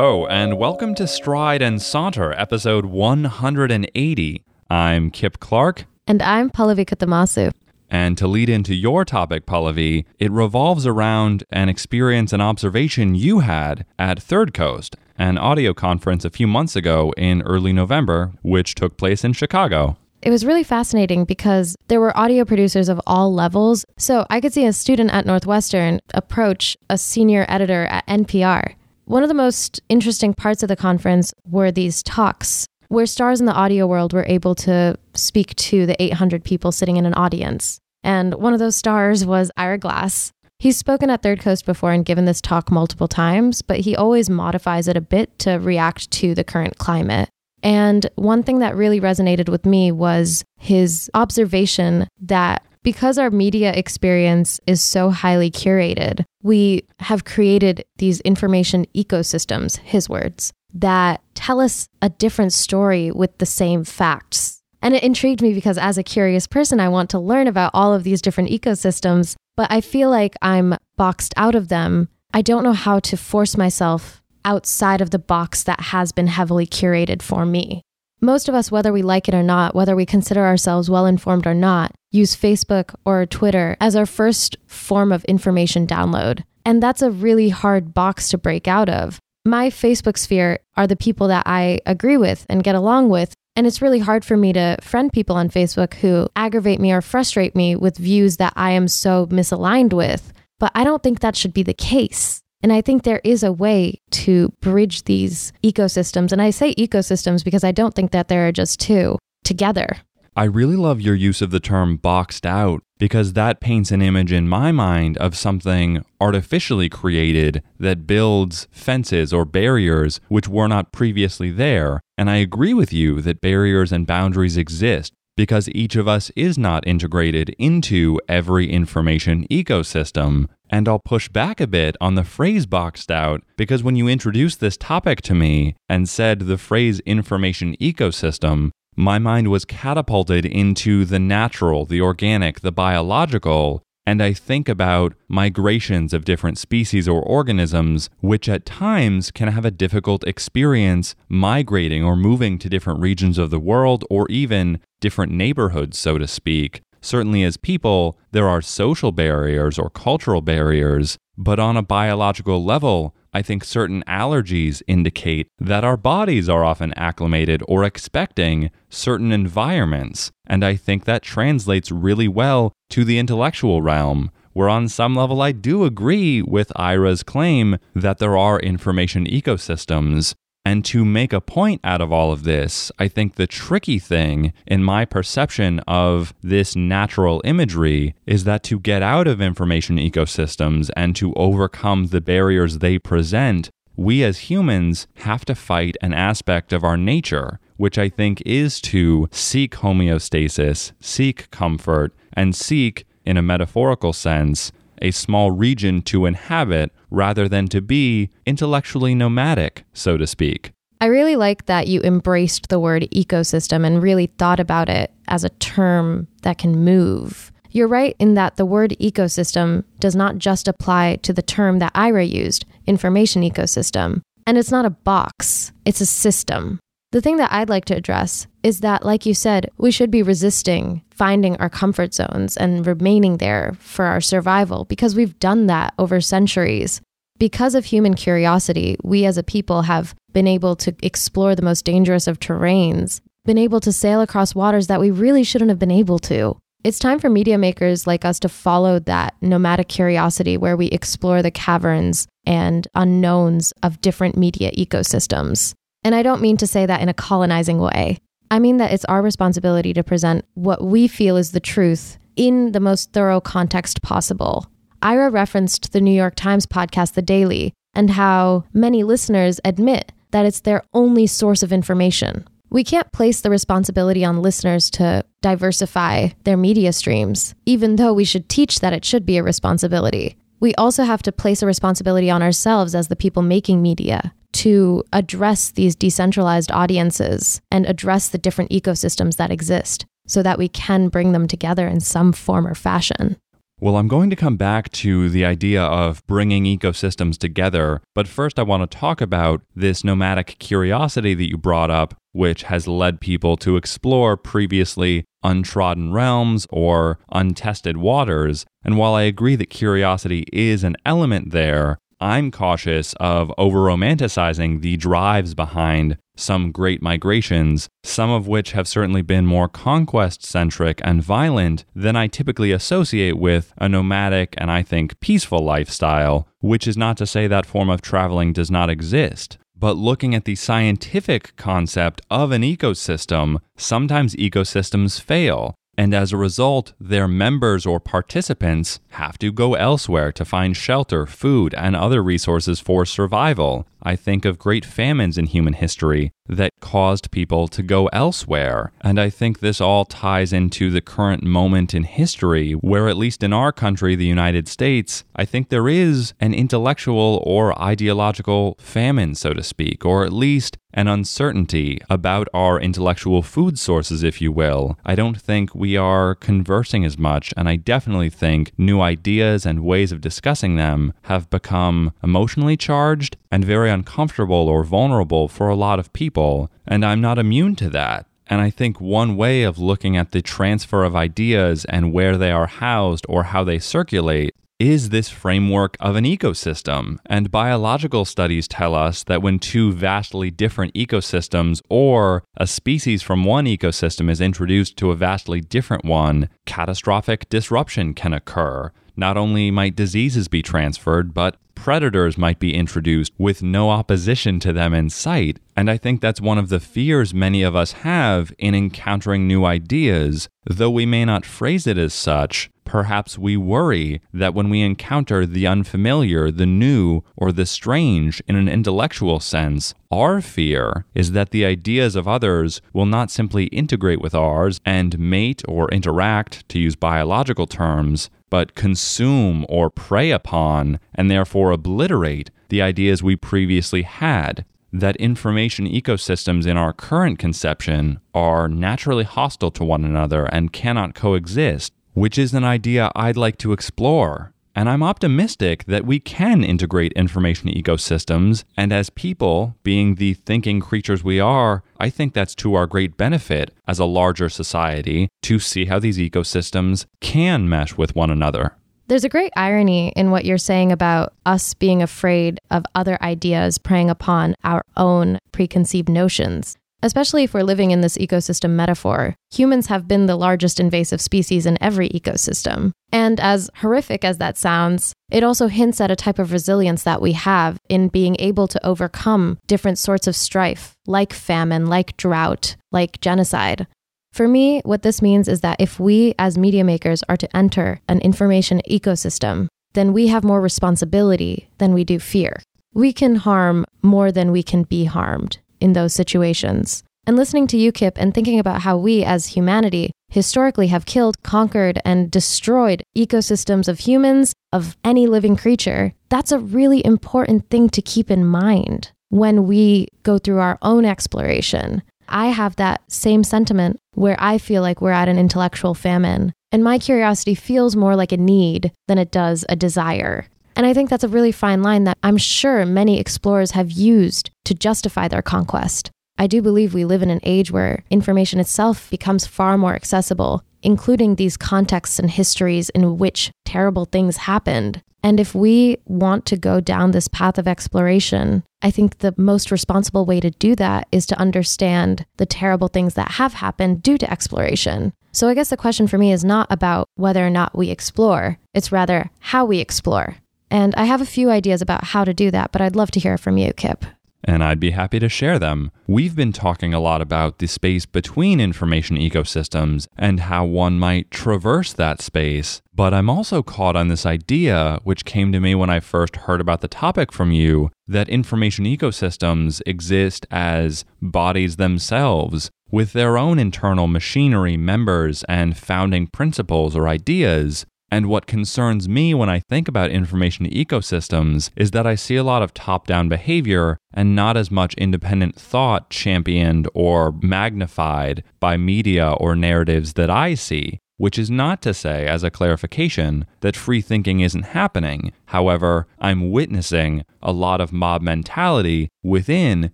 Hello, and welcome to Stride and Saunter, episode 180. I'm Kip Clark. And I'm Pallavi Katamasu. And to lead into your topic, Pallavi, it revolves around an experience and observation you had at Third Coast, an audio conference a few months ago in early November, which took place in Chicago. It was really fascinating because there were audio producers of all levels. So I could see a student at Northwestern approach a senior editor at NPR. One of the most interesting parts of the conference were these talks where stars in the audio world were able to speak to the 800 people sitting in an audience. And one of those stars was Ira Glass. He's spoken at Third Coast before and given this talk multiple times, but he always modifies it a bit to react to the current climate. And one thing that really resonated with me was his observation that because our media experience is so highly curated, we have created these information ecosystems, his words, that tell us a different story with the same facts. And it intrigued me because as a curious person, I want to learn about all of these different ecosystems, but I feel like I'm boxed out of them. I don't know how to force myself outside of the box that has been heavily curated for me. Most of us, whether we like it or not, whether we consider ourselves well informed or not, use Facebook or Twitter as our first form of information download. And that's a really hard box to break out of. My Facebook sphere are the people that I agree with and get along with. And it's really hard for me to friend people on Facebook who aggravate me or frustrate me with views that I am so misaligned with. But I don't think that should be the case. And I think there is a way to bridge these ecosystems. And I say ecosystems because I don't think that there are just two together. I really love your use of the term boxed out because that paints an image in my mind of something artificially created that builds fences or barriers which were not previously there. And I agree with you that barriers and boundaries exist because each of us is not integrated into every information ecosystem. And I'll push back a bit on the phrase boxed out because when you introduced this topic to me and said the phrase information ecosystem, my mind was catapulted into the natural, the organic, the biological, and I think about migrations of different species or organisms, which at times can have a difficult experience migrating or moving to different regions of the world or even different neighborhoods, so to speak. Certainly, as people, there are social barriers or cultural barriers, but on a biological level, I think certain allergies indicate that our bodies are often acclimated or expecting certain environments. And I think that translates really well to the intellectual realm, where on some level I do agree with Ira's claim that there are information ecosystems and to make a point out of all of this, I think the tricky thing in my perception of this natural imagery is that to get out of information ecosystems and to overcome the barriers they present, we as humans have to fight an aspect of our nature, which I think is to seek homeostasis, seek comfort, and seek, in a metaphorical sense, a small region to inhabit rather than to be intellectually nomadic, so to speak. I really like that you embraced the word ecosystem and really thought about it as a term that can move. You're right in that the word ecosystem does not just apply to the term that Ira used, information ecosystem. And it's not a box, it's a system. The thing that I'd like to address is that, like you said, we should be resisting finding our comfort zones and remaining there for our survival because we've done that over centuries. Because of human curiosity, we as a people have been able to explore the most dangerous of terrains, been able to sail across waters that we really shouldn't have been able to. It's time for media makers like us to follow that nomadic curiosity where we explore the caverns and unknowns of different media ecosystems. And I don't mean to say that in a colonizing way. I mean that it's our responsibility to present what we feel is the truth in the most thorough context possible. Ira referenced the New York Times podcast, The Daily, and how many listeners admit that it's their only source of information. We can't place the responsibility on listeners to diversify their media streams, even though we should teach that it should be a responsibility. We also have to place a responsibility on ourselves as the people making media to address these decentralized audiences and address the different ecosystems that exist so that we can bring them together in some form or fashion. Well, I'm going to come back to the idea of bringing ecosystems together, but first I want to talk about this nomadic curiosity that you brought up, which has led people to explore previously untrodden realms or untested waters. And while I agree that curiosity is an element there, I'm cautious of over romanticizing the drives behind some great migrations, some of which have certainly been more conquest centric and violent than I typically associate with a nomadic and I think peaceful lifestyle, which is not to say that form of traveling does not exist. But looking at the scientific concept of an ecosystem, sometimes ecosystems fail. And as a result, their members or participants have to go elsewhere to find shelter, food, and other resources for survival. I think of great famines in human history that caused people to go elsewhere. And I think this all ties into the current moment in history where, at least in our country, the United States, I think there is an intellectual or ideological famine, so to speak, or at least an uncertainty about our intellectual food sources, if you will. I don't think we are conversing as much, and I definitely think new ideas and ways of discussing them have become emotionally charged and very uncomfortable or vulnerable for a lot of people, and I'm not immune to that. And I think one way of looking at the transfer of ideas and where they are housed or how they circulate is this framework of an ecosystem. And biological studies tell us that when two vastly different ecosystems or a species from one ecosystem is introduced to a vastly different one, catastrophic disruption can occur. Not only might diseases be transferred, but predators might be introduced with no opposition to them in sight. And I think that's one of the fears many of us have in encountering new ideas. Though we may not phrase it as such, perhaps we worry that when we encounter the unfamiliar, the new, or the strange in an intellectual sense, our fear is that the ideas of others will not simply integrate with ours and mate or interact, to use biological terms, but consume or prey upon and therefore obliterate the ideas we previously had. That information ecosystems in our current conception are naturally hostile to one another and cannot coexist, which is an idea I'd like to explore and I'm optimistic that we can integrate information ecosystems. And as people, being the thinking creatures we are, I think that's to our great benefit as a larger society to see how these ecosystems can mesh with one another. There's a great irony in what you're saying about us being afraid of other ideas preying upon our own preconceived notions. Especially if we're living in this ecosystem metaphor, humans have been the largest invasive species in every ecosystem. And as horrific as that sounds, it also hints at a type of resilience that we have in being able to overcome different sorts of strife, like famine, like drought, like genocide. For me, what this means is that if we as media makers are to enter an information ecosystem, then we have more responsibility than we do fear. We can harm more than we can be harmed in those situations. And listening to you, Kip, and thinking about how we as humanity historically have killed, conquered, and destroyed ecosystems of humans, of any living creature, that's a really important thing to keep in mind when we go through our own exploration. I have that same sentiment where I feel like we're at an intellectual famine. And my curiosity feels more like a need than it does a desire. And I think that's a really fine line that I'm sure many explorers have used to justify their conquest. I do believe we live in an age where information itself becomes far more accessible, including these contexts and histories in which terrible things happened. And if we want to go down this path of exploration, I think the most responsible way to do that is to understand the terrible things that have happened due to exploration. So I guess the question for me is not about whether or not we explore, it's rather how we explore. And I have a few ideas about how to do that, but I'd love to hear from you, Kip. And I'd be happy to share them. We've been talking a lot about the space between information ecosystems and how one might traverse that space. But I'm also caught on this idea, which came to me when I first heard about the topic from you, that information ecosystems exist as bodies themselves with their own internal machinery, members, and founding principles or ideas. And what concerns me when I think about information ecosystems is that I see a lot of top down behavior and not as much independent thought championed or magnified by media or narratives that I see. which is not to say, as a clarification, that free thinking isn't happening. However, I'm witnessing a lot of mob mentality within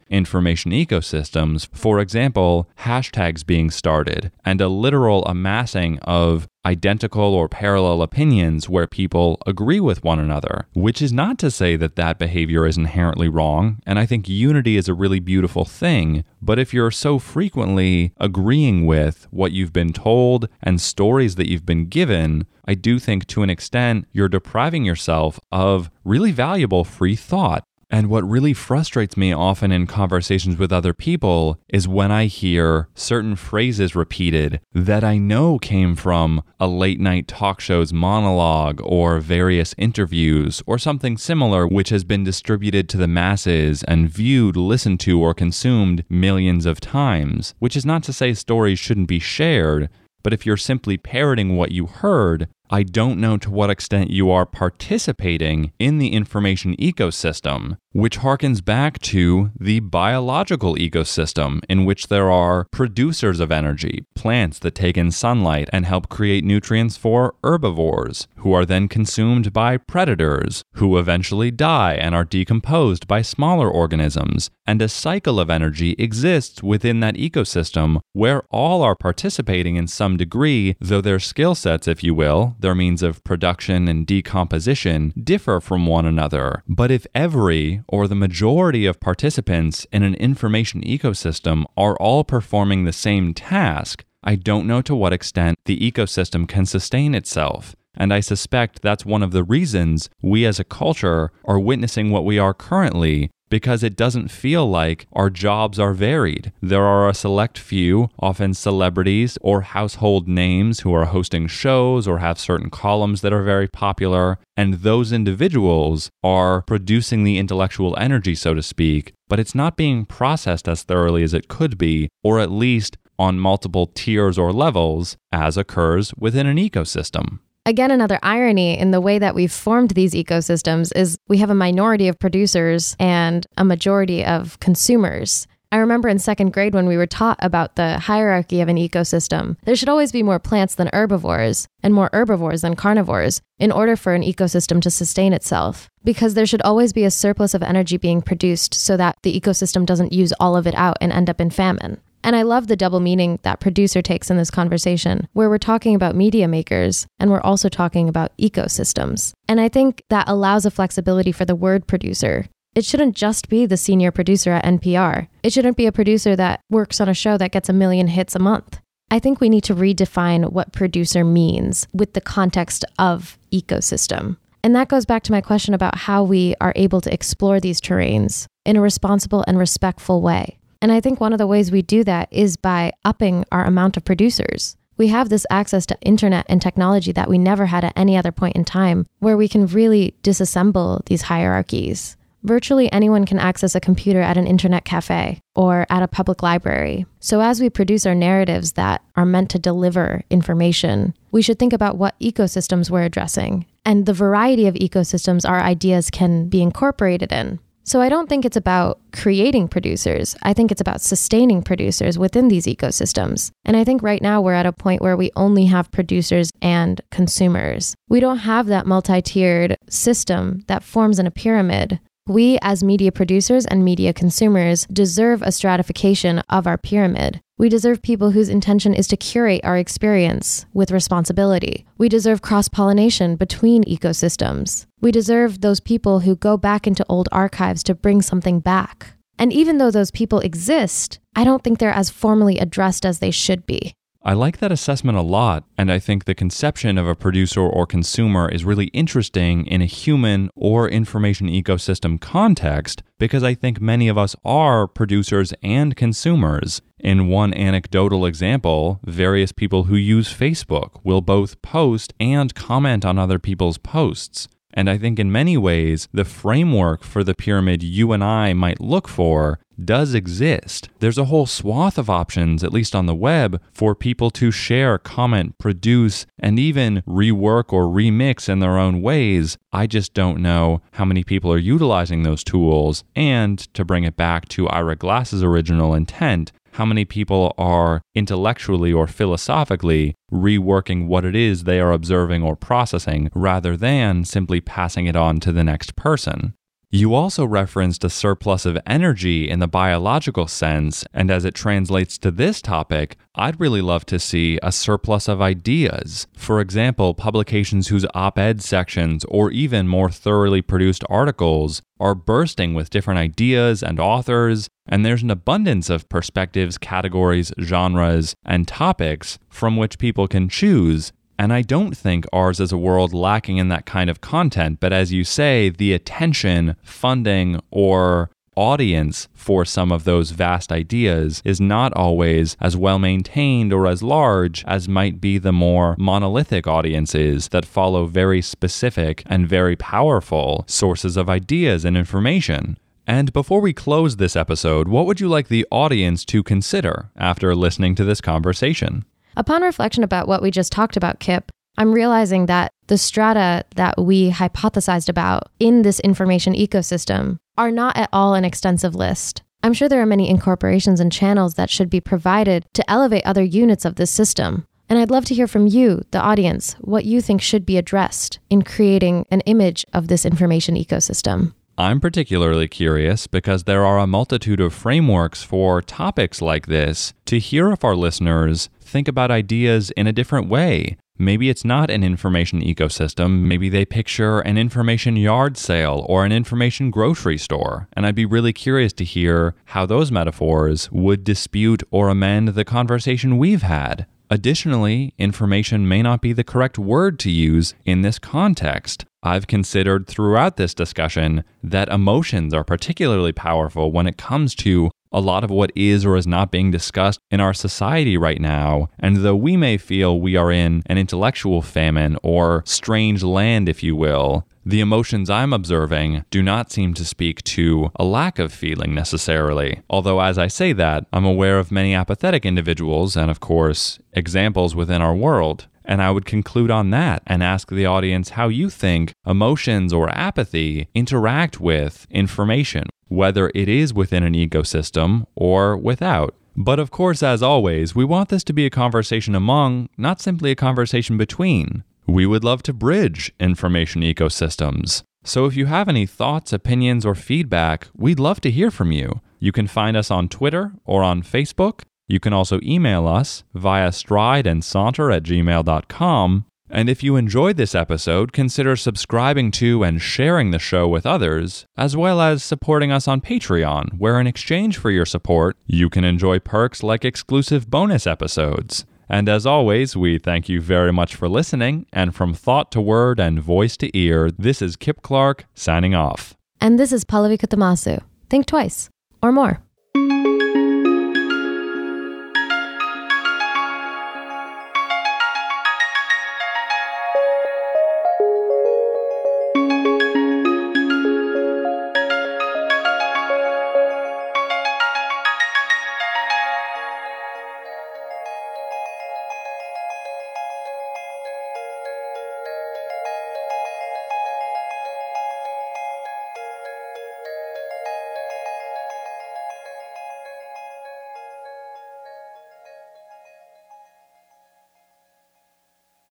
information ecosystems. For example, hashtags being started and a literal amassing of identical or parallel opinions where people agree with one another, which is not to say that that behavior is inherently wrong. And I think unity is a really beautiful thing. But if you're so frequently agreeing with what you've been told and stories that you've been given, I do think to an extent you're depriving yourself of really valuable free thought. And what really frustrates me often in conversations with other people is when I hear certain phrases repeated that I know came from a late night talk show's monologue or various interviews or something similar, which has been distributed to the masses and viewed, listened to, or consumed millions of times. Which is not to say stories shouldn't be shared, but if you're simply parroting what you heard, I don't know to what extent you are participating in the information ecosystem, which harkens back to the biological ecosystem in which there are producers of energy, plants that take in sunlight and help create nutrients for herbivores, who are then consumed by predators, who eventually die and are decomposed by smaller organisms. And a cycle of energy exists within that ecosystem where all are participating in some degree, though their skill sets, if you will, their means of production and decomposition differ from one another. But if every or the majority of participants in an information ecosystem are all performing the same task, I don't know to what extent the ecosystem can sustain itself. And I suspect that's one of the reasons we as a culture are witnessing what we are currently because it doesn't feel like our jobs are varied. There are a select few, often celebrities or household names, who are hosting shows or have certain columns that are very popular, and those individuals are producing the intellectual energy, so to speak, but it's not being processed as thoroughly as it could be, or at least on multiple tiers or levels, as occurs within an ecosystem. Again, another irony in the way that we've formed these ecosystems is we have a minority of producers and a majority of consumers. I remember in second grade when we were taught about the hierarchy of an ecosystem. There should always be more plants than herbivores and more herbivores than carnivores in order for an ecosystem to sustain itself. Because there should always be a surplus of energy being produced so that the ecosystem doesn't use all of it out and end up in famine. And I love the double meaning that producer takes in this conversation, where we're talking about media makers and we're also talking about ecosystems. And I think that allows a flexibility for the word producer. It shouldn't just be the senior producer at NPR. It shouldn't be a producer that works on a show that gets a million hits a month. I think we need to redefine what producer means with the context of ecosystem. And that goes back to my question about how we are able to explore these terrains in a responsible and respectful way. And I think one of the ways we do that is by upping our amount of producers. We have this access to internet and technology that we never had at any other point in time, where we can really disassemble these hierarchies. Virtually anyone can access a computer at an internet cafe or at a public library. So, as we produce our narratives that are meant to deliver information, we should think about what ecosystems we're addressing and the variety of ecosystems our ideas can be incorporated in. So I don't think it's about creating producers. I think it's about sustaining producers within these ecosystems. And I think right now we're at a point where we only have producers and consumers. We don't have that multi tiered system that forms in a pyramid we, as media producers and media consumers, deserve a stratification of our pyramid. We deserve people whose intention is to curate our experience with responsibility. We deserve cross pollination between ecosystems. We deserve those people who go back into old archives to bring something back. And even though those people exist, I don't think they're as formally addressed as they should be. I like that assessment a lot, and I think the conception of a producer or consumer is really interesting in a human or information ecosystem context because I think many of us are producers and consumers. In one anecdotal example, various people who use Facebook will both post and comment on other people's posts. And I think in many ways, the framework for the pyramid you and I might look for does exist. There's a whole swath of options, at least on the web, for people to share, comment, produce, and even rework or remix in their own ways. I just don't know how many people are utilizing those tools. And to bring it back to Ira Glass's original intent, how many people are intellectually or philosophically reworking what it is they are observing or processing rather than simply passing it on to the next person. You also referenced a surplus of energy in the biological sense, and as it translates to this topic, I'd really love to see a surplus of ideas. For example, publications whose op ed sections or even more thoroughly produced articles are bursting with different ideas and authors, and there's an abundance of perspectives, categories, genres, and topics from which people can choose and I don't think ours is a world lacking in that kind of content. But as you say, the attention, funding, or audience for some of those vast ideas is not always as well maintained or as large as might be the more monolithic audiences that follow very specific and very powerful sources of ideas and information. And before we close this episode, what would you like the audience to consider after listening to this conversation? Upon reflection about what we just talked about, Kip, I'm realizing that the strata that we hypothesized about in this information ecosystem are not at all an extensive list. I'm sure there are many incorporations and channels that should be provided to elevate other units of this system. And I'd love to hear from you, the audience, what you think should be addressed in creating an image of this information ecosystem. I'm particularly curious because there are a multitude of frameworks for topics like this to hear if our listeners think about ideas in a different way. Maybe it's not an information ecosystem. Maybe they picture an information yard sale or an information grocery store. And I'd be really curious to hear how those metaphors would dispute or amend the conversation we've had. Additionally, information may not be the correct word to use in this context. I've considered throughout this discussion that emotions are particularly powerful when it comes to a lot of what is or is not being discussed in our society right now. And though we may feel we are in an intellectual famine or strange land, if you will, the emotions I'm observing do not seem to speak to a lack of feeling necessarily. Although, as I say that, I'm aware of many apathetic individuals and, of course, examples within our world. And I would conclude on that and ask the audience how you think emotions or apathy interact with information whether it is within an ecosystem or without. But of course, as always, we want this to be a conversation among, not simply a conversation between. We would love to bridge information ecosystems. So if you have any thoughts, opinions, or feedback, we'd love to hear from you. You can find us on Twitter or on Facebook. You can also email us via strideandsaunter at gmail.com and if you enjoyed this episode, consider subscribing to and sharing the show with others, as well as supporting us on Patreon, where in exchange for your support, you can enjoy perks like exclusive bonus episodes. And as always, we thank you very much for listening, and from thought to word and voice to ear, this is Kip Clark signing off. And this is Pallavi Kuttamasu. Think twice or more.